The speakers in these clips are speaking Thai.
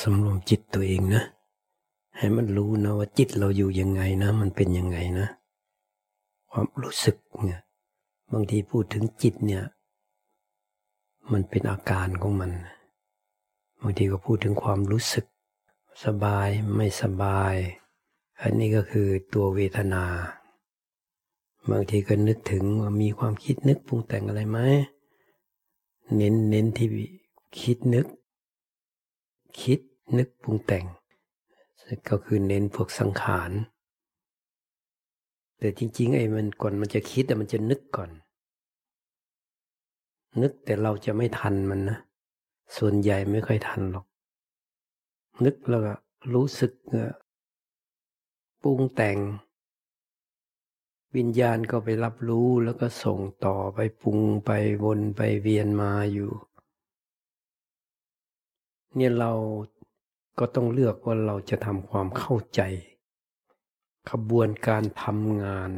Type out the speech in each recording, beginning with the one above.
สำรวมจิตตัวเองนะ ให้มันรู้นะว่าจิตเราอยู่ยังไงนะ มันเป็นยังไงนะ ความรู้สึกเนี่ยบางทีพูดถึงจิตเนี่ย มันเป็นอาการของมัน บางทีก็พูดถึงความรู้สึก สบายไม่สบาย อันนี้ก็คือตัวเวทนา บางทีก็นึกถึงว่ามีความคิดนึกปรุงแต่งอะไรไหมเน้นเน้นที่คิดนึก คิดนึกปรุงแต่ง ก็คือเน้นพวกสังขาร แต่จริงๆไอ้มันก่อนมันจะคิดแต่มันจะนึกก่อน นึกแต่เราจะไม่ทันมันนะ ส่วนใหญ่ไม่ค่อยทันหรอก นึกแล้วก็รู้สึกปรุงแต่ง วิญญาณก็ไปรับรู้แล้วก็ส่งต่อไปปรุงไปวนไปเวียนมาอยู่ เนี่ยเราก็ต้องเลือกว่าเราจะทำความเข้าใจ ขบวนการทำงาน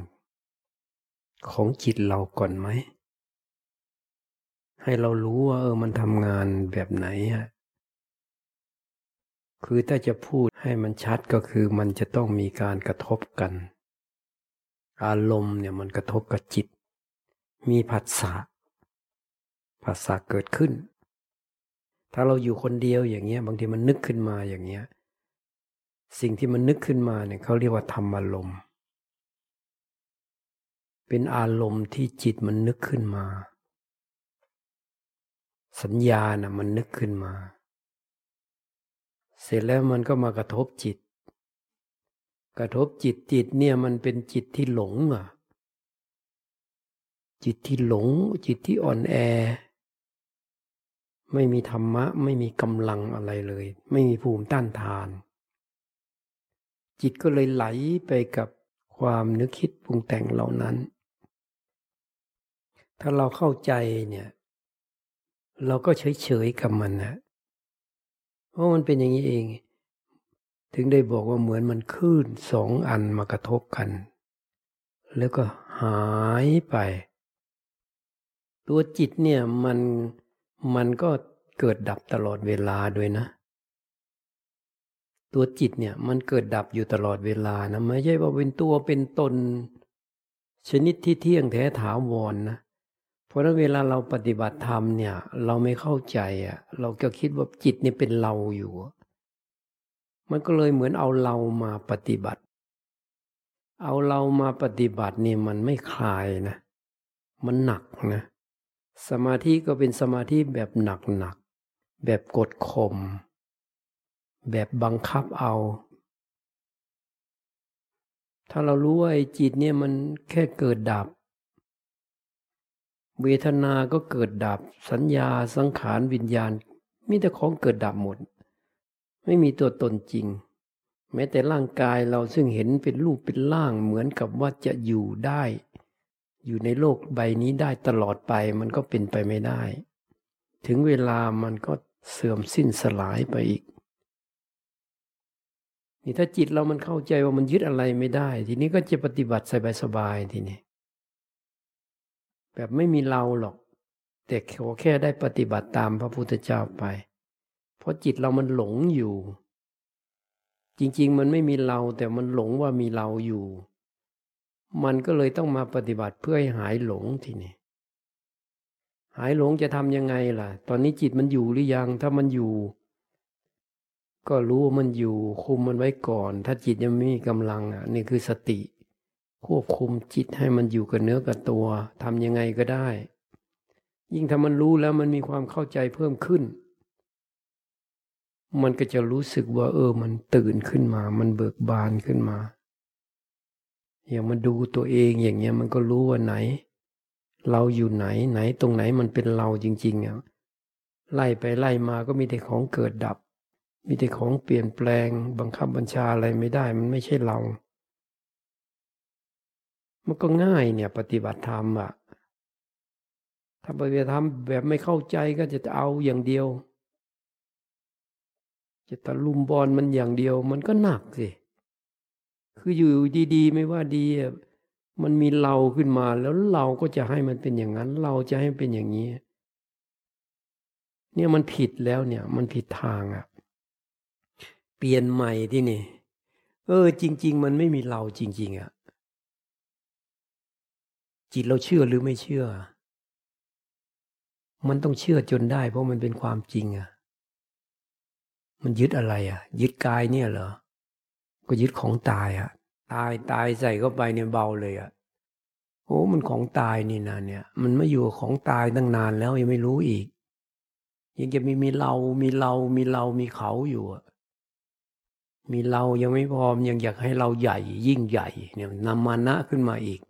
ของจิตเราก่อนไหม ให้เรารู้ว่าเออมันทำงานแบบไหนฮะคือถ้าจะพูดให้มันชัดก็คือมันจะต้องมีการกระทบกัน อารมณ์เนี่ยมันกระทบกับจิต มีผัสสะผัสสะเกิดขึ้น ถ้าเราอยู่คนเดียวอย่างเงี้ย บางทีมันนึกขึ้นมาอย่างเงี้ย สิ่งที่มันนึกขึ้นมาเนี่ยเขาเรียกว่าธรรมอารมณ์ เป็นอารมณ์ที่จิตมันนึกขึ้นมา สัญญานะ่ะมันนึกขึ้นมา เสร็จแล้วมันก็มากระทบจิต กระทบจิตจิตเนี่ยมันเป็นจิตที่หลงอะ จิตที่หลง จิตที่อ่อนแอ ไม่มีธรรมะ ไม่มีกำลังอะไรเลย ไม่มีภูมิต้านทาน จิตก็เลยไหลไปกับความนึกคิดปรุงแต่งเหล่านั้น ถ้าเราเข้าใจเนี่ย เราก็เฉยๆกับมันนะเพราะมันเป็นอย่างนี้เอง ถึงได้บอกว่าเหมือนมันคลื่นสองอันมากระทบกัน แล้วก็หายไป ตัวจิตเนี่ยมันมันก็เกิดดับตลอดเวลาด้วยนะ ตัวจิตเนี่ยมันเกิดดับอยู่ตลอดเวลานะไม่ใช่ว่าเป็นตัวเป็นตน ชนิดที่เที่ยงแท้ถาวรนนะเพราะนั้นเวลาเราปฏิบัติธรรมเนี่ย เราไม่เข้าใจอะ เราก็คิดว่าจิตเนี่ยเป็นเราอยู่ มันก็เลยเหมือนเอาเรามาปฏิบัติ เอาเรามาปฏิบัติเนี่ยมันไม่คลายนะ มันหนักนะ สมาธิก็เป็นสมาธิแบบหนักหนัก แบบกดข่ม แบบบังคับเอา ถ้าเรารู้ว่าจิตเนี่ยมันแค่เกิดดับ เวทนาก็เกิดดับ สัญญาสังขารวิญญาณ มีแต่ของเกิดดับหมด ไม่มีตัวตนจริง แม้แต่ร่างกายเราซึ่งเห็นเป็นรูปเป็นร่างเหมือนกับว่าจะอยู่ได้ อยู่ในโลกใบนี้ได้ตลอดไปมันก็เป็นไปไม่ได้ ถึงเวลามันก็เสื่อมสิ้นสลายไปอีก นี่ถ้าจิตเรามันเข้าใจว่ามันยึดอะไรไม่ได้ ทีนี้ก็จะปฏิบัติสบายๆทีนี้ แบบไม่มีเราหรอก แต่ขอแค่ได้ปฏิบัติตามพระพุทธเจ้าไป เพราะจิตเรามันหลงอยู่ จริง ๆ มันไม่มีเราแต่มันหลงว่ามีเราอยู่ มันก็เลยต้องมาปฏิบัติเพื่อให้หายหลงทีนี้หายหลงจะทำยังไงล่ะ ตอนนี้จิตมันอยู่หรือยัง ถ้ามันอยู่ ก็รู้ว่ามันอยู่ คุมมันไว้ก่อน ถ้าจิตยังไม่มีกำลังอะนี่คือสติ ควบคุมจิตให้มันอยู่กับเนื้อกับตัวทำยังไงก็ได้ ยิ่งถ้ามันรู้แล้วมันมีความเข้าใจเพิ่มขึ้น มันก็จะรู้สึกว่า เออ มันตื่นขึ้นมา มันเบิกบานขึ้นมา อย่างมันดูตัวเองอย่างเงี้ย มันก็รู้ว่าไหน เราอยู่ไหนไหนตรงไหนมันเป็นเราจริงๆอะไล่ไปไล่มาก็มีแต่ของเกิดดับ มีแต่ของเปลี่ยนแปลง บังคับบัญชาอะไรไม่ได้ มันไม่ใช่เรา มันก็ง่ายเนี่ย ปฏิบัติธรรมอะถ้าปฏิบัติธรรมแบบไม่เข้าใจก็จะเอาอย่างเดียว จะตะลุมบอลมันอย่างเดียว มันก็หนักสิคืออยู่ดีๆ ไม่ว่าดีมันมีเราขึ้นมาแล้วเราก็จะให้มันเป็นอย่างนั้น เราจะให้เป็นอย่างนี้ เนี่ยมันผิดแล้วเนี่ย มันผิดทางอะ่ะ เปลี่ยนใหม่ที่นี่ เออ จริง ๆ มันไม่มีเราจริง ๆอะ่ะจิตเราเชื่อหรือไม่เชื่อ มันต้องเชื่อจนได้ เพราะมันเป็นความจริงอะ่ะ มันยึดอะไรอะ่ะ ยึดกายเนี่ยเหรอ ก็ยึดของตายอะ่ะ ตายตายใส่เข้าไปเนี่ยเบาเลยอะ่ะโอ้มันของตายนี่นะเนี่ย มันไม่อยู่ของตายตั้งนานแล้วยังไม่รู้อีก ยังจะมีมีเรามีเรามีเรามีเขาอยู่อะมีเรายังไม่พร้อมยังอยากให้เราใหญ่ยิ่งใหญ่ เนี่ยนำมานะขึ้นมาอีก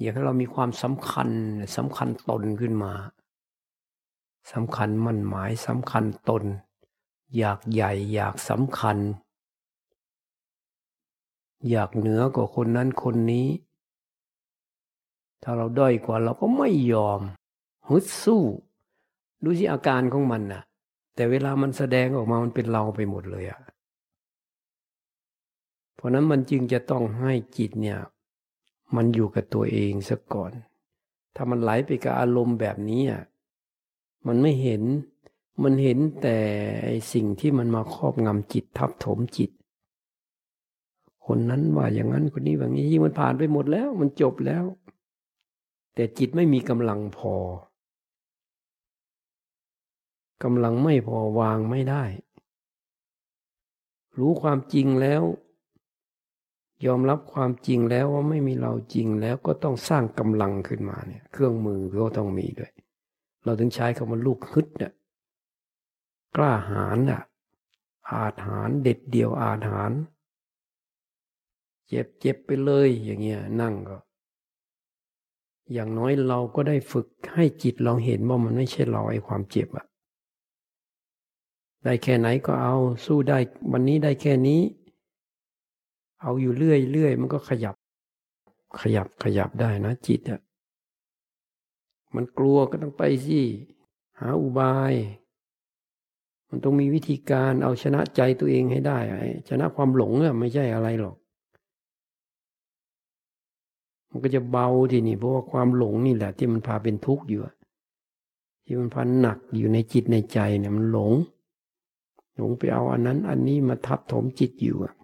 อยากให้เรามีความสำคัญสำคัญตนขึ้นมาสำคัญมั่นหมายสำคัญตน อยากใหญ่อยากสำคัญ อยากเหนือกว่าคนนั้นคนนี้ ถ้าเราด้อยกว่าเราก็ไม่ยอมฮึดสู้ ดูสิอาการของมันน่ะ แต่เวลามันแสดงออกมามันเป็นเราไปหมดเลยอะ่ะเพราะนั้นมันจึงจะต้องให้จิตเนี่ย มันอยู่กับตัวเองซะก่อน ถ้ามันไหลไปกับอารมณ์แบบนี้อะมันไม่เห็น มันเห็นแต่สิ่งที่มันมาครอบงำจิตทับถมจิต คนนั้นว่าอย่างนั้นคนนี้แบบนี้ยิ่งมันผ่านไปหมดแล้ว มันจบแล้ว แต่จิตไม่มีกำลังพอกำลังไม่พอวางไม่ได้ รู้ความจริงแล้ว ยอมรับความจริงแล้วว่าไม่มีเราจริงแล้วก็ต้องสร้างกำลังขึ้นมาเนี่ย เครื่องมือก็ต้องมีด้วย เราถึงใช้คำว่าลูกฮึดเนี่ย กล้าหาญอะ อาถานเด็ดเดียวอาถานเจ็บเจ็บไปเลยอย่างเงี้ยนั่งก็อย่างน้อยเราก็ได้ฝึกให้จิตเราเห็นว่ามันไม่ใช่เราไอ้ความเจ็บอะได้แค่ไหนก็เอาสู้ได้วันนี้ได้แค่นี้ เอาอยู่เรื่อยเรื่อยมันก็ขยับ ขยับขยับได้นะจิตอะมันกลัวก็ต้องไปสิหาอุบาย มันต้องมีวิธีการเอาชนะใจตัวเองให้ได้ ชนะความหลงอะไม่ใช่อะไรหรอก มันก็จะเบาทีนี่เพราะว่าความหลงนี่แหละ ที่มันพาเป็นทุกข์อยู่ที่มันพาหนักอยู่ในจิตในใจเนี่ยมันหลง หลงไปเอาอันนั้น อันนี้มาทับถมจิตอยู่อะ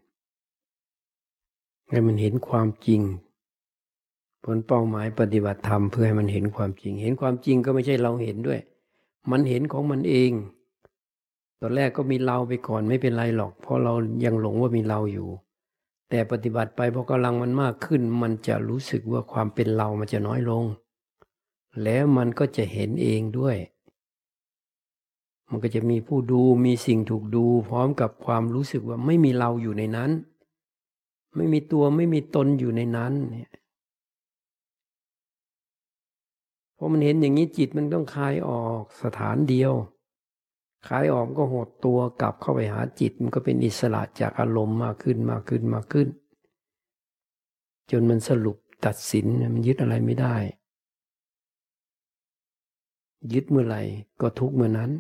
ให้มันเห็นความจริงผลเป้าหมายปฏิบัติธรรมเพื่อให้มันเห็นความจริง เห็นความจริงก็ไม่ใช่เราเห็นด้วย มันเห็นของมันเอง ตอนแรกก็มีเราไปก่อนไม่เป็นไรหรอก เพราะเรายังหลงว่ามีเราอยู่ แต่ปฏิบัติไปพอกำลังมันมากขึ้น มันจะรู้สึกว่าความเป็นเรามันจะน้อยลง แล้วมันก็จะเห็นเองด้วย มันก็จะมีผู้ดูมีสิ่งถูกดู พร้อมกับความรู้สึกว่าไม่มีเราอยู่ในนั้น ไม่มีตัวไม่มีตนอยู่ในนั้นเนี่ยพอมันเห็นอย่างนี้จิตมันต้องคลายออกสถานเดียว ขายออกก็หดตัวกลับเข้าไปหาจิตมันก็เป็นอิสระจากอารมณ์มากขึ้นมากขึ้นมากขึ้น จนมันสรุปตัดสินมันยึดอะไรไม่ได้ ยึดเมื่อไหร่ก็ทุกเมื่อนั้น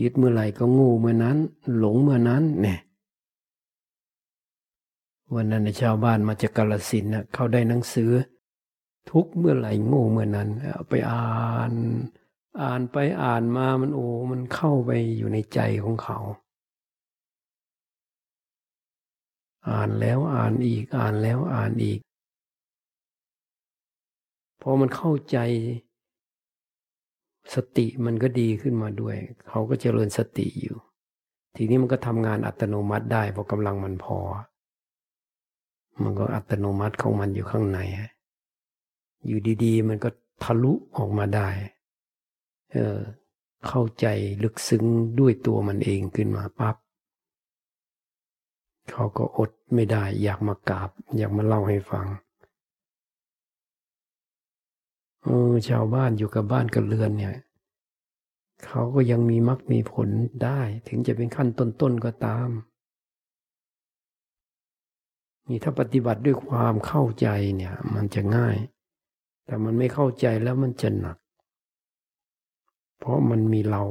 ยึดเมื่อไหร่ก็งูเมื่อนั้น หลงเมื่อนั้นเนี่ยวันนั้นในชาวบ้านมาจากกาลสินนะเขาได้หนังสือ ทุกเมื่อไหร่โง่เมื่อนั้นเอาไปอ่าน อ่านไปอ่านมามันโอ้มันเข้าไปอยู่ในใจของเขา อ่านแล้วอ่านอีกอ่านแล้วอ่านอีกพอมันเข้าใจ สติมันก็ดีขึ้นมาด้วย เขาก็เจริญสติอยู่ ทีนี้มันก็ทำงานอัตโนมัติได้เพราะกำลังมันพอ มันก็อัตโนมัติของมันอยู่ข้างใน อยู่ดีๆ มันก็ทะลุออกมาได้เออเข้าใจลึกซึ้งด้วยตัวมันเองขึ้นมาปับ๊บเขาก็อดไม่ได้ อยากมากราบ อยากมาเล่าให้ฟังเออชาวบ้านอยู่กับบ้านกับเรือนเนี่ยเขาก็ยังมีมรรคมีผลได้ ถึงจะเป็นขั้นต้นๆก็ตาม นี่ถ้าปฏิบัติด้วยความเข้าใจเนี่ย มันจะง่าย แต่มันไม่เข้าใจแล้วมันจะหนัก เพราะมันมีเรา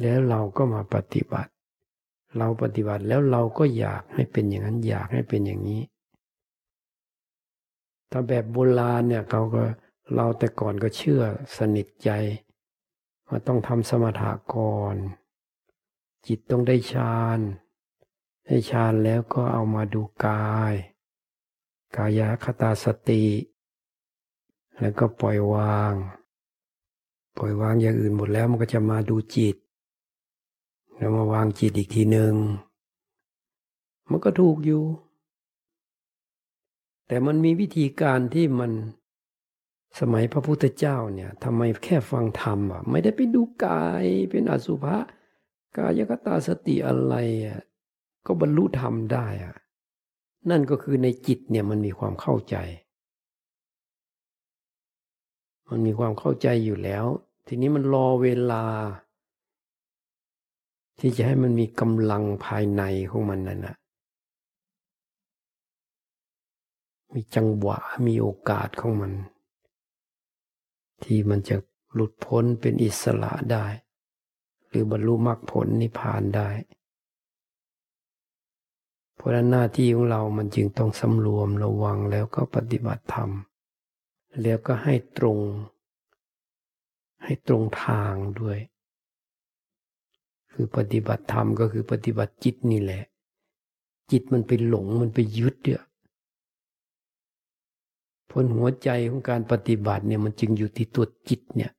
แล้วเราก็มาปฏิบัติ เราปฏิบัติแล้วเราก็อยากให้เป็นอย่างนั้นอยากให้เป็นอย่างนี้ถ้าแบบโบราณเนี่ยเขาก็เราแต่ก่อนก็เชื่อสนิทใจว่าต้องทำสมถะก่อนจิตต้องได้ฌานได้ฌานแล้วก็เอามาดูกาย กายคตาสติ แล้วก็ปล่อยวาง ปล่อยวางอย่างอื่นหมดแล้วมันก็จะมาดูจิต แล้วมาวางจิตอีกทีหนึ่งมันก็ถูกอยู่ แต่มันมีวิธีการที่มันสมัยพระพุทธเจ้าเนี่ยทำไมแค่ฟังธรรมอะ ไม่ได้ไปดูกายเป็นอสุภะกายกตาสติอะไรอะก็บรรลุธรรมได้อะนั่นก็คือในจิตเนี่ยมันมีความเข้าใจ มันมีความเข้าใจอยู่แล้ว ทีนี้มันรอเวลา ที่จะให้มันมีกำลังภายในของมันนั่นนะมีจังหวะมีโอกาสของมัน ที่มันจะหลุดพ้นเป็นอิสระได้ หรือบรรลุมรรคผลนิพพานได้เพราะนั้นหน้าที่ของเรามันจึงต้องสำรวมระวังแล้วก็ปฏิบัติธรรม แล้วก็ให้ตรง ให้ตรงทางด้วย คือปฏิบัติธรรมก็คือปฏิบัติจิตนี่แหละ จิตมันไปหลงมันไปยึดเนี่ยผลหัวใจของการปฏิบัติเนี่ยมันจึงอยู่ที่ตัวจิตเนี่ย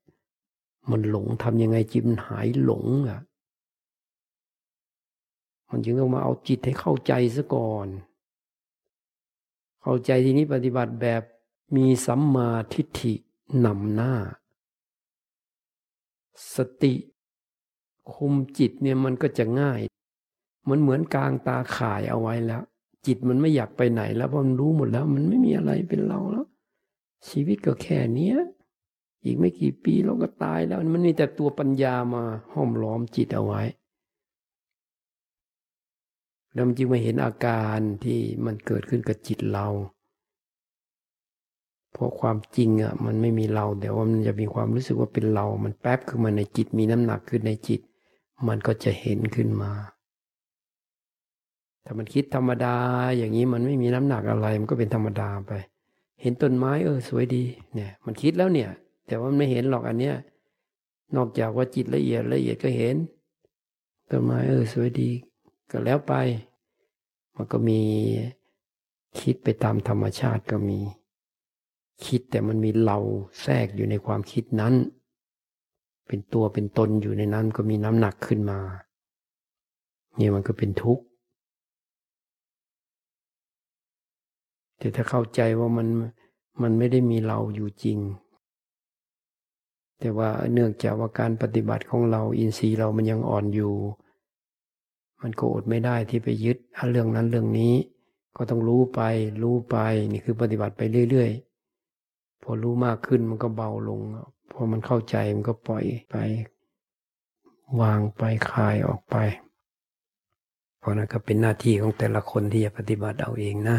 มันหลงทำยังไงจิตมันหายหลงอะมันจึงต้องมาเอาจิตให้เข้าใจซะก่อน เข้าใจทีนี้ปฏิบัติแบบ มีสัมมาทิฏฐินำหน้า สติ คุมจิตเนี่ยมันก็จะง่าย มันเหมือนกลางตาข่ายเอาไว้แล้ว จิตมันไม่อยากไปไหนแล้วเพราะมันรู้หมดแล้ว มันไม่มีอะไรเป็นเราแล้ว ชีวิตก็แค่เนี้ยอีกไม่กี่ปีเราก็ตายแล้ว มันมีแต่ตัวปัญญามาห้อมล้อมจิตเอาไว้แล้วมันจึงมาเห็นอาการที่มันเกิดขึ้นกับจิตเรา เพราะความจริงอะมันไม่มีเราแต่ว่ามันจะมีความรู้สึกว่าเป็นเรา มันแป๊บขึ้นมาในจิตมีน้ำหนักขึ้นในจิต มันก็จะเห็นขึ้นมาถ้ามันคิดธรรมดาอย่างนี้มันไม่มีน้ำหนักอะไรมันก็เป็นธรรมดาไป เห็นต้นไม้เออสวยดีเนี่ย มันคิดแล้วเนี่ย แต่ว่ามันไม่เห็นหรอกอันเนี้ยนอกจากว่าจิตละเอียดละเอียดก็เห็นต้นไม้เออสวยดีก็แล้วไป มันก็มีคิดไปตามธรรมชาติก็มี คิดแต่มันมีเราแทรกอยู่ในความคิดนั้น เป็นตัวเป็นตนอยู่ในนั้นก็มีน้ำหนักขึ้นมา เนี่ยมันก็เป็นทุกข์ แต่ถ้าเข้าใจว่ามันมันไม่ได้มีเราอยู่จริง แต่ว่าเนื่องจากว่าการปฏิบัติของเราอินทรีย์เรามันยังอ่อนอยู่ มันก็อดไม่ได้ที่ไปยึดเรื่องนั้นเรื่องนี้ ก็ต้องรู้ไปรู้ไปนี่คือปฏิบัติไปเรื่อย ๆ พอรู้มากขึ้นมันก็เบาลง พอมันเข้าใจมันก็ปล่อยไป วางไปคลายออกไป เพราะนั้นก็เป็นหน้าที่ของแต่ละคนที่จะปฏิบัติเอาเองนะ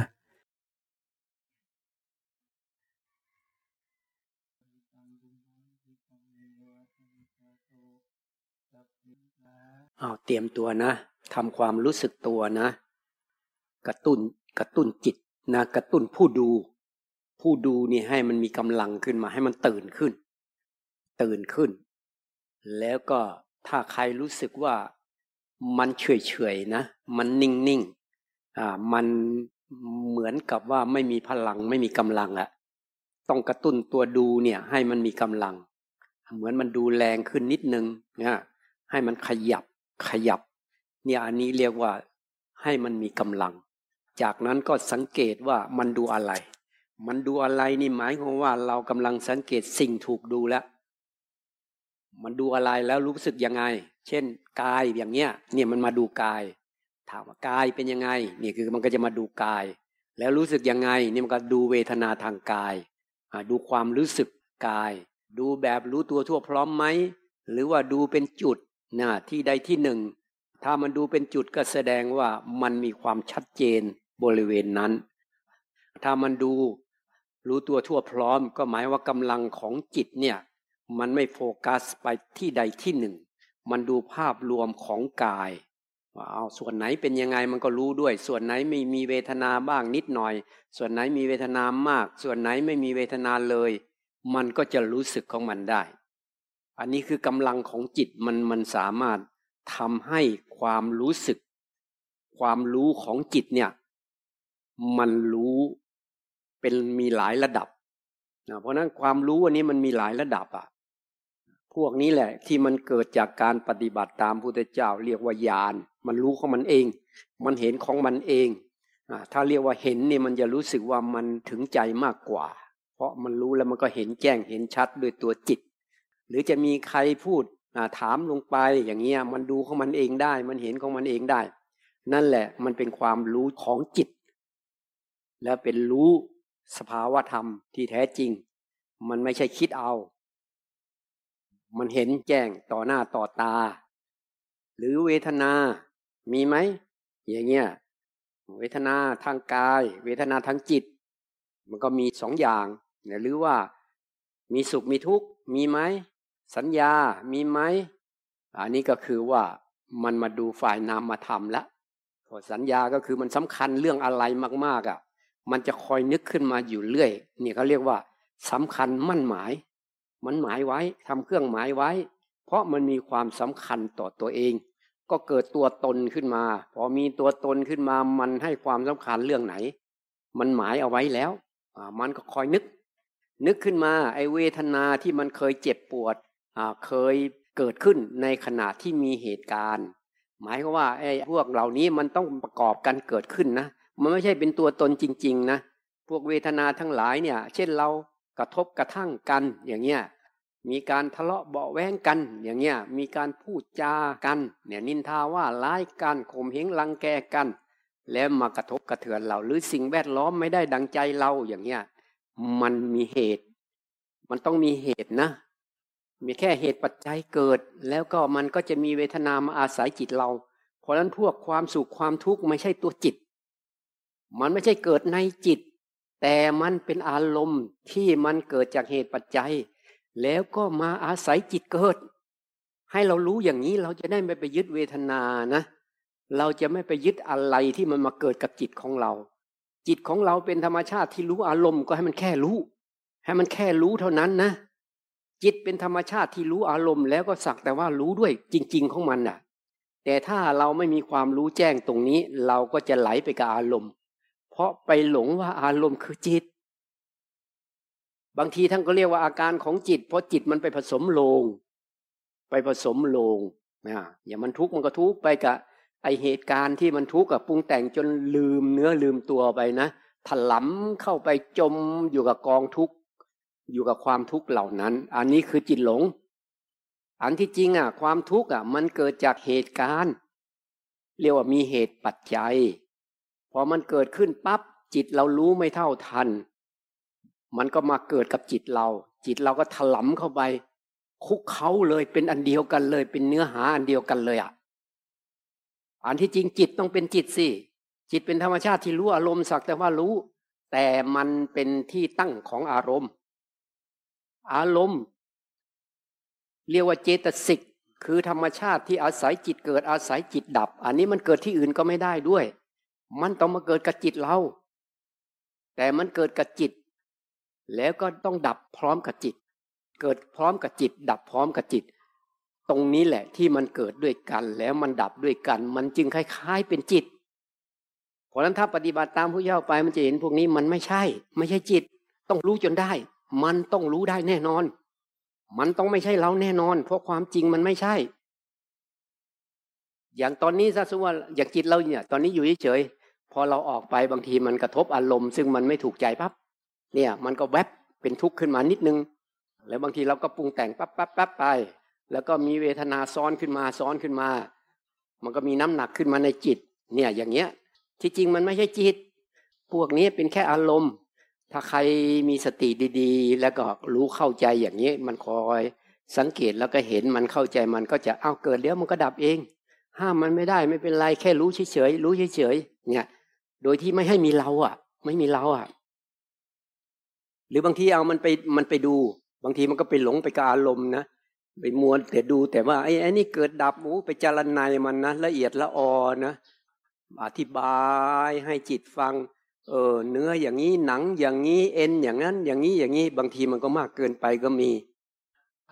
เอาเตรียมตัวนะทำความรู้สึกตัวนะ กระตุ้นกระตุ้นจิตนะ กระตุ้นผู้ดู ผู้ดูนี่ให้มันมีกำลังขึ้นมาให้มันตื่นขึ้น ตื่นขึ้น แล้วก็ถ้าใครรู้สึกว่ามันเฉยเฉยนะ มันนิ่งนิ่งอ่ามันเหมือนกับว่าไม่มีพลังไม่มีกำลังอะต้องกระตุ้นตัวดูเนี่ยให้มันมีกำลัง เหมือนมันดูแรงขึ้นนิดนึงนะให้มันขยับขยับ เนี่ยอันนี้เรียกว่าให้มันมีกำลัง จากนั้นก็สังเกตว่ามันดูอะไร มันดูอะไรนี่หมายความว่าเรากำลังสังเกตสิ่งถูกดูแล้ว มันดูอะไรแล้วรู้สึกยังไง เช่นกายอย่างเนี้ย เนี่ยมันมาดูกาย ถามว่ากายเป็นยังไง นี่คือมันก็จะมาดูกาย แล้วรู้สึกยังไง นี่มันก็ดูเวทนาทางกายดูความรู้สึกกาย ดูแบบรู้ตัวทั่วพร้อมไหมหรือว่าดูเป็นจุดนะที่ใดที่หนึ่ง ถ้ามันดูเป็นจุดก็แสดงว่ามันมีความชัดเจนบริเวณนั้น ถ้ามันดู รู้ตัวทั่วพร้อม ก็หมายว่ากำลังของจิตเนี่ย มันไม่โฟกัสไปที่ใดที่หนึ่ง มันดูภาพรวมของกายว่าเอาส่วนไหนเป็นยังไงมันก็รู้ด้วย ส่วนไหนไม่มีเวทนาบ้างนิดหน่อย ส่วนไหนมีเวทนามาก ส่วนไหนไม่มีเวทนาเลย มันก็จะรู้สึกของมันได้ อันนี้คือกำลังของจิตมันมันสามารถทำให้ความรู้สึก ความรู้ของจิตเนี่ย มันรู้ เป็นมีหลายระดับนะเพราะนั้นความรู้อันนี้มันมีหลายระดับอะ พวกนี้แหละ ที่มันเกิดจากการปฏิบัติตามพุทธเจ้า เรียกว่าญาณมันรู้ของมันเอง มันเห็นของมันเองถ้าเรียกว่าเห็นเนี่ยมันจะรู้สึกว่ามันถึงใจมากกว่า เพราะมันรู้แล้วมันก็เห็นแจ้งเห็นชัดด้วยตัวจิต หรือจะมีใครพูดถามลงไปอย่างเงี้ยมันดูของมันเองได้ มันเห็นของมันเองได้ นั่นแหละมันเป็นความรู้ของจิต และเป็นรู้ สภาวธรรมที่แท้จริง มันไม่ใช่คิดเอา มันเห็นแจ้งต่อหน้าต่อตา หรือเวทนา มีไหม อย่างเงี้ย เวทนาทางกาย เวทนาทางจิต มันก็มีสองอย่าง หรือว่ามีสุขมีทุกข์ มีไหม สัญญา มีไหม อันนี้ก็คือว่ามันมาดูฝ่ายนามมาทำแล้วสัญญาก็คือมันสำคัญเรื่องอะไรมาก ๆอะ มันจะคอยนึกขึ้นมาอยู่เรื่อยนี่เขาเรียกว่าสำคัญมั่นหมาย มันหมายไว้ทำเครื่องหมายไว้ เพราะมันมีความสำคัญต่อตัวเอง ก็เกิดตัวตนขึ้นมา พอมีตัวตนขึ้นมา มันให้ความสำคัญเรื่องไหน มันหมายเอาไว้แล้วมันก็คอยนึก นึกขึ้นมาไอเวทนาที่มันเคยเจ็บปวดเคยเกิดขึ้นในขณะที่มีเหตุการณ์ หมายก็ว่าไอ้พวกเหล่านี้มันต้องประกอบกันเกิดขึ้นนะ มันไม่ใช่เป็นตัวตนจริง ๆ นะ พวกเวทนาทั้งหลายเนี่ย เช่นเรากระทบกระทั่งกันอย่างเงี้ยมีการทะเลาะเบาแวงกัน อย่างเงี้ยมีการพูดจากันเนี่ยนินทาว่าร้ายกันข่มเหงลังแกกัน แล้วมากระทบกระเทือนเรา หรือสิ่งแวดล้อมไม่ได้ดังใจเราอย่างเงี้ยมันมีเหตุ มันต้องมีเหตุนะ มีแค่เหตุปัจจัยเกิด แล้วก็มันก็จะมีเวทนามาอาศัยจิตเรา เพราะฉะนั้นพวกความสุขความทุกข์ไม่ใช่ตัวจิต มันไม่ใช่เกิดในจิต แต่มันเป็นอารมณ์ที่มันเกิดจากเหตุปัจจัย แล้วก็มาอาศัยจิตเกิด ให้เรารู้อย่างนี้เราจะได้ไม่ไปยึดเวทนานะ เราจะไม่ไปยึดอะไรที่มันมาเกิดกับจิตของเรา จิตของเราเป็นธรรมชาติที่รู้อารมณ์ก็ให้มันแค่รู้ ให้มันแค่รู้เท่านั้นนะ จิตเป็นธรรมชาติที่รู้อารมณ์แล้วก็สักแต่ว่ารู้ด้วยจริง ๆ ของมันน่ะ แต่ถ้าเราไม่มีความรู้แจ้งตรงนี้ เราก็จะไหลไปกับอารมณ์ ราะไปหลงว่าอารมณ์คือจิต บางทีท่านก็เรียกว่าอาการของจิต เพราะจิตมันไปผสมโลง ไปผสมโลงนะอย่ามันทุกข์มันก็ทุกข์ไปกับไอเหตุการณ์ที่มันทุกข์กับปรุงแต่งจนลืมเนื้อลืมตัวไปนะถลำเข้าไปจมอยู่กับกองทุกข์อยู่กับความทุกข์เหล่านั้น อันนี้คือจิตหลง อันที่จริงอะ ความทุกข์อะ มันเกิดจากเหตุการณ์ เรียกว่ามีเหตุปัจจัย พอมันเกิดขึ้นปั๊บจิตเรารู้ไม่เท่าทัน มันก็มาเกิดกับจิตเรา จิตเราก็ถลำเข้าไป คุกเขาเลยเป็นอันเดียวกันเลย เป็นเนื้อหาอันเดียวกันเลยอะอันที่จริงจิตต้องเป็นจิตสิจิตเป็นธรรมชาติที่รู้อารมณ์สักแต่ว่ารู้ แต่มันเป็นที่ตั้งของอารมณ์ อารมณ์ เรียกว่าเจตสิกคือธรรมชาติที่อาศัยจิตเกิดอาศัยจิตดับ อันนี้มันเกิดที่อื่นก็ไม่ได้ด้วย มันต้องมาเกิดกับจิตเรา แต่มันเกิดกับจิต แล้วก็ต้องดับพร้อมกับจิต เกิดพร้อมกับจิต ดับพร้อมกับจิต ตรงนี้แหละที่มันเกิดด้วยกัน แล้วมันดับด้วยกัน มันจึงคล้ายๆเป็นจิต เพราะนั้นถ้าปฏิบัติตามผู้เย่าไปมันจะเห็นพวกนี้มันไม่ใช่ ไม่ใช่จิต ต้องรู้จนได้ มันต้องรู้ได้แน่นอน มันต้องไม่ใช่เราแน่นอน เพราะความจริงมันไม่ใช่ อย่างตอนนี้ซะสว่าอย่างจิตเราเนี่ย ตอนนี้อยู่เฉย อเราออกไปบางทีมันกระทบอารมณ์ ซึ่งมันไม่ถูกใจปั๊บเนี่ยมันก็แวบเป็นทุกข์ขึ้นมานิดนึง แล้วบางทีเราก็ปรุงแต่งปั๊บปั๊บปั๊บไป แล้วก็มีเวทนาซ้อนขึ้นมาซ้อนขึ้นมา มันก็มีน้ำหนักขึ้นมาในจิต เนี่ยอย่างเงี้ย ที่จริงมันไม่ใช่จิต พวกนี้เป็นแค่อารมณ์ ถ้าใครมีสติดีๆ แล้วก็รู้เข้าใจอย่างนี้มันคอยสังเกตแล้วก็เห็นมันเข้าใจมันก็จะเอาเกิดแล้วมันก็ดับเอง ห้ามมันไม่ได้ไม่เป็นไรแค่รู้เฉยๆรู้เฉยๆเนี่ย โดยที่ไม่ให้มีเราอะ ไม่มีเราอะ หรือบางทีเอามันไปมันไปดู บางทีมันก็ไปหลงไปกับอารมณ์นะไปมวนแต่ดูแต่ว่าไอ้ไอ้นี่เกิดดับโอ้ไปจารณายมันนะละเอียดละออนะอธิบายให้จิตฟัง เออเนื้ออย่างนี้หนังอย่างนี้เอ็นอย่างนั้น อย่างนี้อย่างนี้ บางทีมันก็มากเกินไปก็มี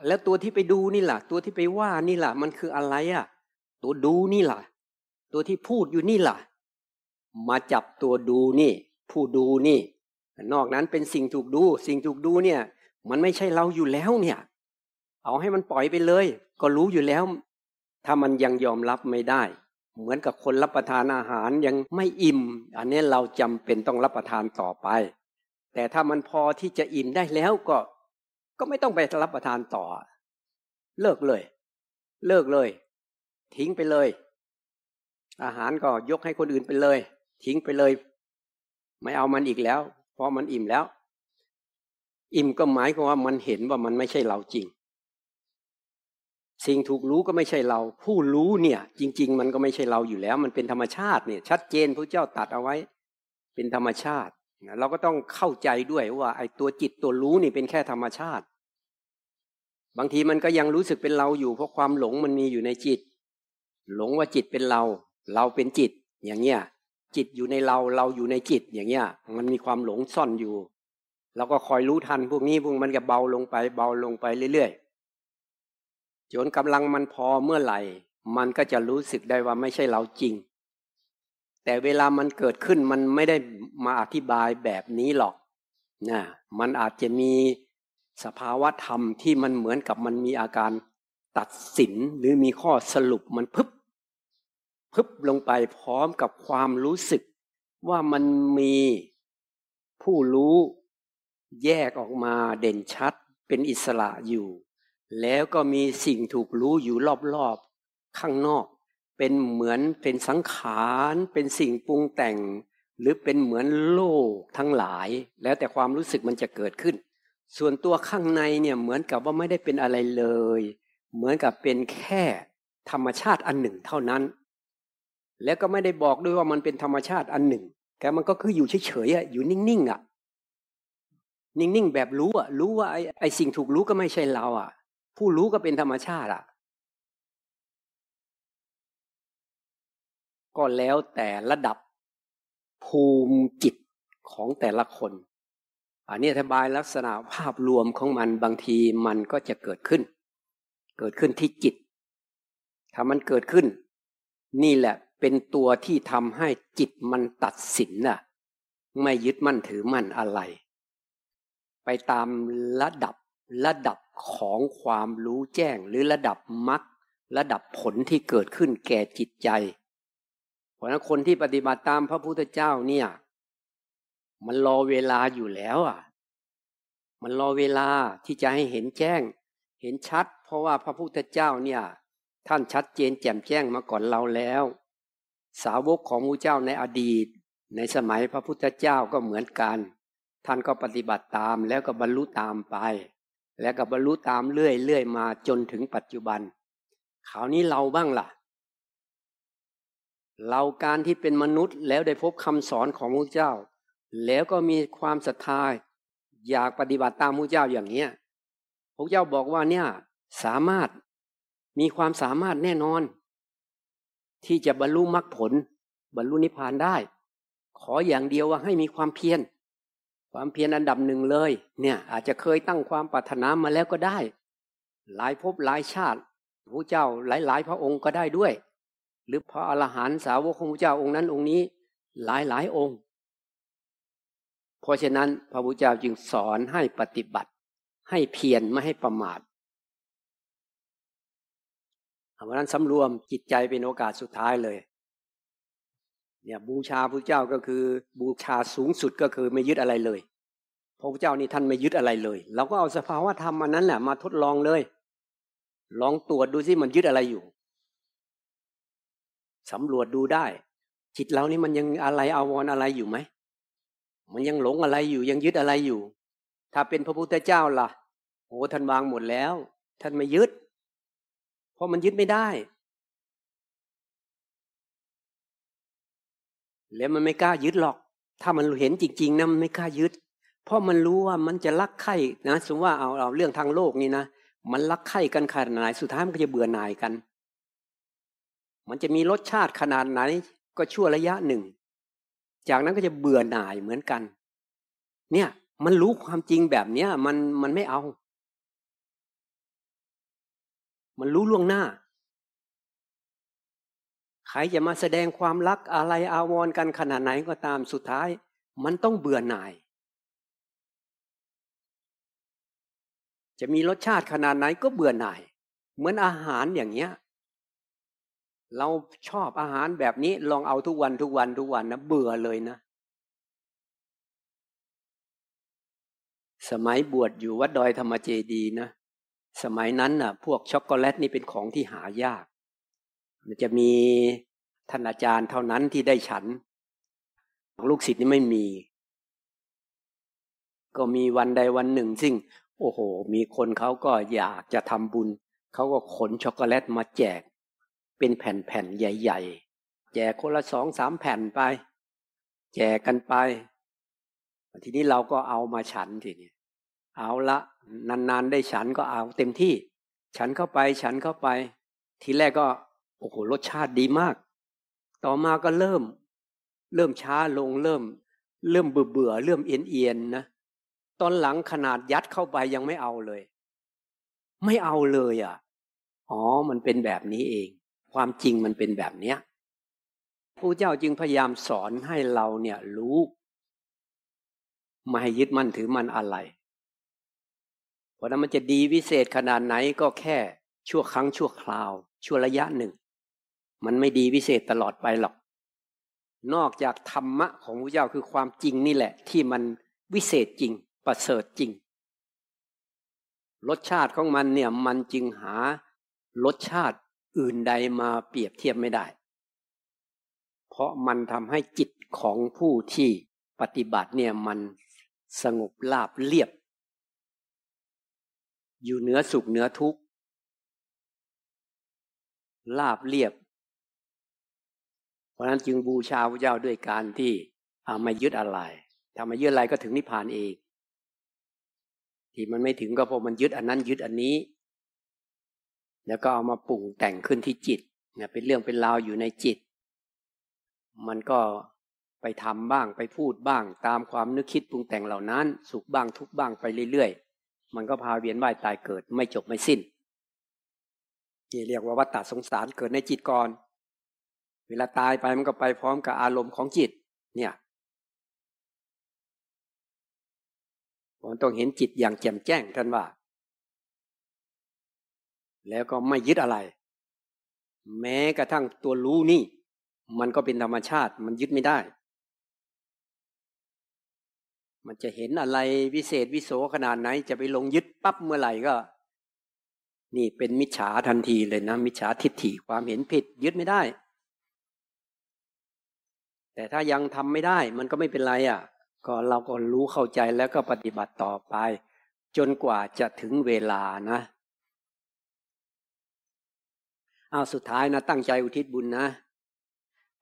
แล้วตัวที่ไปดูนี่ล่ะ ตัวที่ไปว่านี่ล่ะ มันคืออะไรอะ่ะ ตัวดูนี่ล่ะ ตัวที่พูดอยู่นี่ล่ะ มาจับตัวดูนี่ ผู้ดูนี่ นอกนั้นเป็นสิ่งถูกดู สิ่งถูกดูเนี่ย มันไม่ใช่เราอยู่แล้วเนี่ย เอาให้มันปล่อยไปเลย ก็รู้อยู่แล้ว ถ้ามันยังยอมรับไม่ได้ เหมือนกับคนรับประทานอาหารยังไม่อิ่ม อันนี้เราจำเป็นต้องรับประทานต่อไป แต่ถ้ามันพอที่จะอิ่มได้แล้วก็ ก็ไม่ต้องไปรับประทานต่อ เลิกเลย เลิกเลย ทิ้งไปเลย อาหารก็ยกให้คนอื่นไปเลย ทิ้งไปเลย ไม่เอามันอีกแล้ว เพราะมันอิ่มแล้ว อิ่มก็หมายความว่ามันเห็นว่ามันไม่ใช่เราจริง สิ่งถูกรู้ก็ไม่ใช่เรา ผู้รู้เนี่ย จริง ๆ มันก็ไม่ใช่เราอยู่แล้ว มันเป็นธรรมชาติเนี่ย ชัดเจนพระเจ้าตัดเอาไว้ เป็นธรรมชาติเราก็ต้องเข้าใจด้วยว่า ไอ้ตัวจิตตัวรู้นี่เป็นแค่ธรรมชาติ บางทีมันก็ยังรู้สึกเป็นเราอยู่เพราะความหลงมันมีอยู่ในจิต หลงว่าจิตเป็นเรา เราเป็นจิต อย่างเงี้ย จิตอยู่ในเราเราอยู่ในจิตอย่างเงี้ย มันมีความหลงซ่อนอยู่เราก็คอยรู้ทันพวกนี้พวกมันก็เบาลงไป เบาลงไปเรื่อยๆจนกำลังมันพอเมื่อไหร่ มันก็จะรู้สึกได้ว่าไม่ใช่เราจริง แต่เวลามันเกิดขึ้นมันไม่ได้มาอธิบายแบบนี้หรอกนะมันอาจจะมีสภาวะธรรมที่มันเหมือนกับมันมีอาการตัดสินหรือมีข้อสรุปมันพึบ พึบลงไปพร้อมกับความรู้สึก ว่ามันมีผู้รู้แยกออกมาเด่นชัดเป็นอิสระอยู่ แล้วก็มีสิ่งถูกรู้อยู่รอบๆข้างนอก เป็นเหมือนเป็นสังขารเป็นสิ่งปรุงแต่ง หรือเป็นเหมือนโลกทั้งหลาย แล้วแต่ความรู้สึกมันจะเกิดขึ้น ส่วนตัวข้างในเนี่ยเหมือนกับว่าไม่ได้เป็นอะไรเลย เหมือนกับเป็นแค่ธรรมชาติอันหนึ่งเท่านั้น แล้วก็ไม่ได้บอกด้วยว่ามันเป็นธรรมชาติอันหนึ่ง แต่มันก็คืออยู่เฉยๆอยู่นิ่งๆอะ นิ่งๆแบบรู้อะ รู้ว่าไอ้ไอ้สิ่งถูกรู้ก็ไม่ใช่เราอะ ผู้รู้ก็เป็นธรรมชาติอะ ก็แล้วแต่ระดับภูมิจิตของแต่ละคน อันนี้อธิบายลักษณะภาพรวมของมันบางทีมันก็จะเกิดขึ้น เกิดขึ้นที่จิต ถ้ามันเกิดขึ้น นี่แหละ เป็นตัวที่ทำให้จิตมันตัดสินน่ะ ไม่ยึดมั่นถือมั่นอะไร ไปตามระดับระดับของความรู้แจ้งหรือระดับมรรคระดับผลที่เกิดขึ้นแก่จิตใจ เพราะนั้นคนที่ปฏิบัติตามพระพุทธเจ้าเนี่ย มันรอเวลาอยู่แล้วอะ มันรอเวลาที่จะให้เห็นแจ้ง เห็นชัด เพราะว่าพระพุทธเจ้าเนี่ย ท่านชัดเจนแจ่มแจ้งมาก่อนเราแล้ว สาวกของพระเจ้าในอดีต ในสมัยพระพุทธเจ้าก็เหมือนกัน ท่านก็ปฏิบัติตามแล้วก็บรรลุตามไป แล้วก็บรรลุตามเรื่อยๆมาจนถึงปัจจุบันคราวนี้เราบ้างล่ะ เราการที่เป็นมนุษย์แล้วได้พบคำสอนของพระเจ้า แล้วก็มีความศรัทธาอยากปฏิบัติตามพระเจ้าอย่างเนี้ยพระเจ้าบอกว่าเนี่ยสามารถมีความสามารถแน่นอน ที่จะบรรลุมรรคผล บรรลุนิพพานได้ ขออย่างเดียวว่าให้มีความเพียรความเพียรอันดับหนึ่งเลย เนี่ยอาจจะเคยตั้งความปรารถนามาแล้วก็ได้ หลายภพหลายชาติพระเจ้าหลาย ๆ พระองค์ก็ได้ด้วย หรือพระอรหันต์สาวกของพระเจ้าองค์นั้นองค์นี้ หลายหลายองค์ เพราะฉะนั้นพระพุทธเจ้าจึงสอนให้ปฏิบัติ ให้เพียรไม่ให้ประมาท เพราะนั้นสำรวมจิตใจเป็นโอกาสสุดท้ายเลย เนี่ยบูชาพระเจ้าก็คือ บูชาสูงสุดก็คือไม่ยึดอะไรเลย พระพุทธเจ้านี่ท่านไม่ยึดอะไรเลย เราก็เอาสภาวะธรรมมันนั้นแหละมาทดลองเลย ลองตรวจดูสิมันยึดอะไรอยู่สำรวจดูได้ จิตเรานี่มันยังอะไรอาวรอะไรอยู่ไหม มันยังหลงอะไรอยู่ยังยึดอะไรอยู่ ถ้าเป็นพระพุทธเจ้าล่ะโอ้ท่านวางหมดแล้ว ท่านไม่ยึด เพราะมันยึดไม่ได้ แล้วมันไม่กล้ายึดหรอก ถ้ามันเห็นจริงๆนะมันไม่กล้ายึด เพราะมันรู้ว่ามันจะรักใครนะสมมติว่าเอาเอาเรื่องทางโลกนี่นะมันรักใคร่กันขนาดไหนสุดท้ายมันก็จะเบื่อหน่ายกัน มันจะมีรสชาติขนาดไหน ก็ชั่วระยะหนึ่ง จากนั้นก็จะเบื่อหน่ายเหมือนกัน เนี่ย มันรู้ความจริงแบบเนี้ย มันมันไม่เอา มันรู้ล่วงหน้า ใครจะมาแสดงความรักอะไรอาวรกันขนาดไหนก็ตามสุดท้าย มันต้องเบื่อหน่าย จะมีรสชาติขนาดไหนก็เบื่อหน่าย เหมือนอาหารอย่างเงี้ย เราชอบอาหารแบบนี้ลองเอาทุกวันทุกวันทุกวันนะเบื่อเลยนะสมัยบวชอยู่วัดดอยธรรมเจดีนะ สมัยนั้นน่ะ พวกช็อกโกแลตนี่เป็นของที่หายาก มันจะมีท่านอาจารย์เท่านั้นที่ได้ฉัน ลูกศิษย์นี่ไม่มี ก็มีวันใดวันหนึ่ง ซึ่ง โอ้โห มีคนเขาก็อยากจะทำบุญ เขาก็ขนช็อกโกแลตมาแจก เป็นแผ่นๆใหญ่ ๆ แจกคนละสองสามแผ่นไป แจกกันไป ทีนี้เราก็เอามาฉันทีนี้เอาละ นานๆได้ฉันก็เอาเต็มที่ ฉันเข้าไปฉันเข้าไป ทีแรกก็ โอ้โหรสชาติดีมาก ต่อมาก็เริ่ม เริ่มช้าลงเริ่ม เริ่มเบื่อเบื่อเริ่มเอียนเอียนนะตอนหลังขนาดยัดเข้าไปยังไม่เอาเลย ไม่เอาเลยอะอ๋อ มันเป็นแบบนี้เอง ความจริงมันเป็นแบบเนี้ยผู้เจ้าจึงพยายามสอนให้เราเนี่ยรู้ ไม่ให้ยึดมั่นถือมันอะไร เพราะนั้นมันจะดีวิเศษขนาดไหนก็แค่ชั่วครั้งชั่วคราว ชั่วระยะหนึ่ง มันไม่ดีวิเศษตลอดไปหรอก นอกจากธรรมะของพระเจ้าคือความจริงนี่แหละ ที่มันวิเศษจริง ประเสริฐจริง รสชาติของมันเนี่ยมันจึงหารสชาติอื่นใดมาเปรียบเทียบไม่ได้ เพราะมันทำให้จิตของผู้ที่ปฏิบัติเนี่ยมันสงบราบเรียบ อยู่เหนือสุขเหนือทุกข์ลาบเรียบ เพราะนั้นจึงบูชาพระเจ้าด้วยการที่าไม่ยึดอะไรทำไม่ยึดอะไรก็ถึงนิพพานเองที่มันไม่ถึงก็เพราะมันยึดอันนั้นยึดอันนี้ แล้วก็เอามาปรุงแต่งขึ้นที่จิตเนี่ยเป็นเรื่องเป็นราวอยู่ในจิต มันก็ไปทำบ้างไปพูดบ้าง ตามความนึกคิดปรุงแต่งเหล่านั้น สุขบ้างทุกบ้างไปเรื่อยๆ มันก็พาเวียนว่ายตายเกิดไม่จบไม่สิ้น นี่เรียกว่าวัฏฏะสงสารเกิดในจิตก่อน เวลาตายไปมันก็ไปพร้อมกับอารมณ์ของจิต เนี่ยมันต้องเห็นจิตอย่างแจ่มแจ้งท่านว่า แล้วก็ไม่ยึดอะไร แม้กระทั่งตัวรู้นี่ มันก็เป็นธรรมชาติมันยึดไม่ได้ มันจะเห็นอะไรวิเศษวิโสขนาดไหน จะไปลงยึดปั๊บเมื่อไหร่ก็ นี่เป็นมิจฉาทันทีเลยนะ มิจฉาทิฏฐิความเห็นผิด ยึดไม่ได้ แต่ถ้ายังทำไม่ได้ มันก็ไม่เป็นไรอะ่ะ ก็เราก็รู้เข้าใจแล้วก็ปฏิบัติต่อไป จนกว่าจะถึงเวลานะเอาสุดท้ายนะ ตั้งใจอุทิศบุญนะ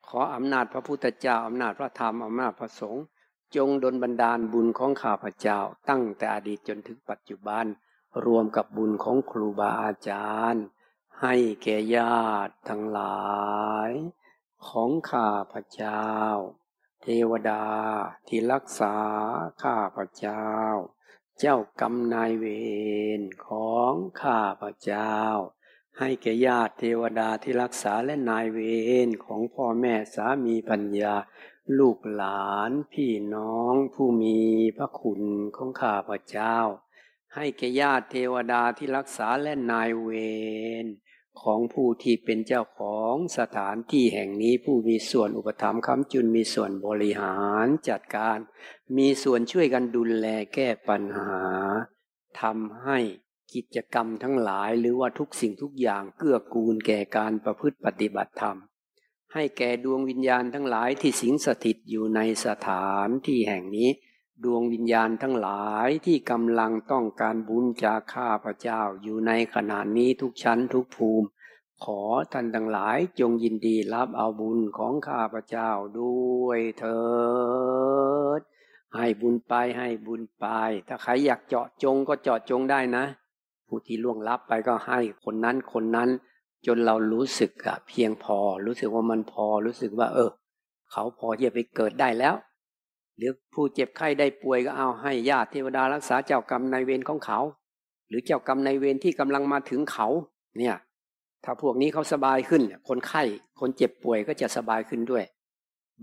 ขออำนาจพระพุทธเจ้าอำนาจพระธรรมอำนาจพระสงฆ์ จงดลบันดาลบุญของข้าพเจ้า ตั้งแต่อดีตจนถึงปัจจุบัน รวมกับบุญของครูบาอาจารย์ ให้แก่ญาติทั้งหลาย ของข้าพเจ้า เทวดาที่รักษาข้าพเจ้า เจ้ากรรมนายเวรของข้าพเจ้า ให้แก่ญาติเทวดาที่รักษาและนายเวรของพ่อแม่สามีปัญญา ลูกหลานพี่น้องผู้มีพระคุณของข้าพเจ้า ให้แก่ญาติเทวดาที่รักษาและนายเวรของผู้ที่เป็นเจ้าของสถานที่แห่งนี้ผู้มีส่วนอุปถัมภ์คำจุนมีส่วนบริหารจัดการ มีส่วนช่วยกันดูแลแก้ปัญหาทำให้กิจกรรมทั้งหลายหรือว่าทุกสิ่งทุกอย่างเกื้อกูลแก่การประพฤติปฏิบัติธรรม ให้แก่ดวงวิญญาณทั้งหลายที่สิงสถิตอยู่ในสถานที่แห่งนี้ ดวงวิญญาณทั้งหลายที่กำลังต้องการบุญจากข้าพเจ้าอยู่ในขณะนี้ทุกชั้นทุกภูมิ ขอท่านทั้งหลายจงยินดีรับเอาบุญของข้าพเจ้าด้วยเถิดให้บุญไปให้บุญไป ถ้าใครอยากเจาะจงก็เจาะจงได้นะ ผู้ที่ล่วงลับไปก็ให้คนนั้นคนนั้น จนเรารู้สึกอะเพียงพอ รู้สึกว่ามันพอรู้สึกว่า เออ เขาพอที่จะไปเกิดได้แล้ว หรือผู้เจ็บไข้ได้ป่วยก็เอาให้ญาติเทวดารักษาเจ้ากรรมนายเวรของเขา หรือเจ้ากรรมนายเวรที่กำลังมาถึงเขา เนี่ย ถ้าพวกนี้เขาสบายขึ้น คนไข้คนเจ็บป่วยก็จะสบายขึ้นด้วย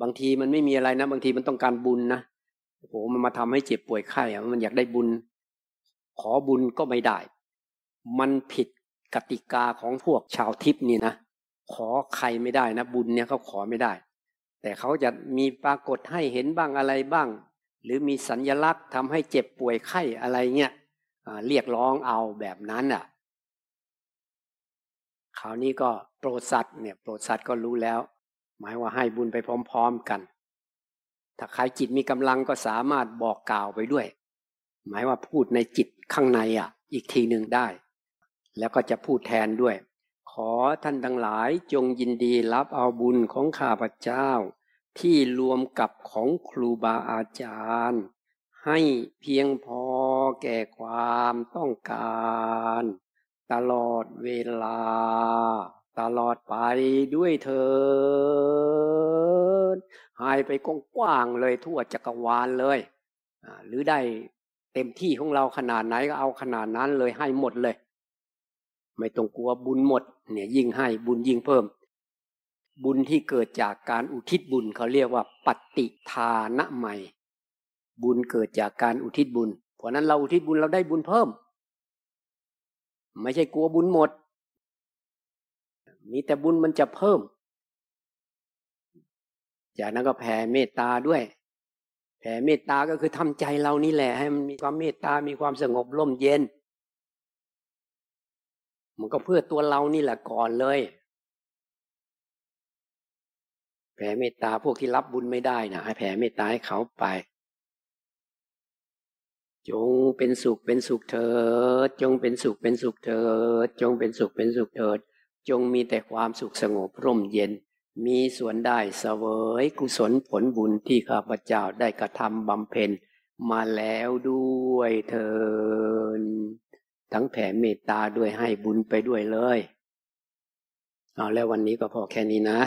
บางทีมันไม่มีอะไรนะ บางทีมันต้องการบุญนะโอ้โหมันมาทำให้เจ็บป่วยไข้อะมันอยากได้บุญ ขอบุญก็ไม่ได้ มันผิด กติกาของพวกชาวทิพนี่นะ ขอใครไม่ได้นะ บุญเนี่ยเขาขอไม่ได้ แต่เขาจะมีปรากฏให้เห็นบ้างอะไรบ้าง หรือมีสัญญลักษณ์ทำให้เจ็บป่วยไข้อะไรเงี้ยเรียกร้องเอาแบบนั้นอะคราวนี้ก็โปรดสัตว์เนี่ยโปรดสัตว์ก็รู้แล้ว หมายว่าให้บุญไปพร้อม ๆกัน ถ้าใครจิตมีกำลังก็สามารถบอกกล่าวไปด้วย หมายว่าพูดในจิตข้างในอะ อีกทีหนึ่งได้ แล้วก็จะพูดแทนด้วย ขอท่านทั้งหลายจงยินดีรับเอาบุญของข้าพเจ้า ที่รวมกับของครูบาอาจารย์ ให้เพียงพอแก่ความต้องการ ตลอดเวลา ตลอดไปด้วยเถิดหายไปกว้างเลยทั่วจักรวาลเลย หรือได้เต็มที่ของเราขนาดไหนก็เอาขนาดนั้นเลยให้หมดเลย ไม่ต้องกลัวบุญหมด เนี่ยยิ่งให้บุญยิ่งเพิ่ม บุญที่เกิดจากการอุทิศบุญเขาเรียกว่าปฏิทานะใหม่ บุญเกิดจากการอุทิศบุญ เพราะนั้นเราอุทิศบุญเราได้บุญเพิ่ม ไม่ใช่กลัวบุญหมด มีแต่บุญมันจะเพิ่ม จากนั้นก็แผ่เมตตาด้วยแผ่เมตตาก็คือทำใจเรานี่แหละ ให้มันมีความเมตตา มีความสงบร่มเย็น มันก็เพื่อตัวเรานี่แหละก่อนเลยแผ่เมตตาพวกที่รับบุญไม่ได้นะให้แผ่เมตตาให้เขาไป จงเป็นสุขเป็นสุขเถิด จงเป็นสุขเป็นสุขเถิด จงเป็นสุขเป็นสุขเถิด จงมีแต่ความสุขสงบร่มเย็น มีส่วนได้เสวยกุศลผลบุญที่ข้าพเจ้าได้กระทำบำเพ็ญมาแล้วด้วยเถิด ทั้งแผ่เมตตาด้วยให้บุญไปด้วยเลย เอาแล้ววันนี้ก็พอแค่นี้นะ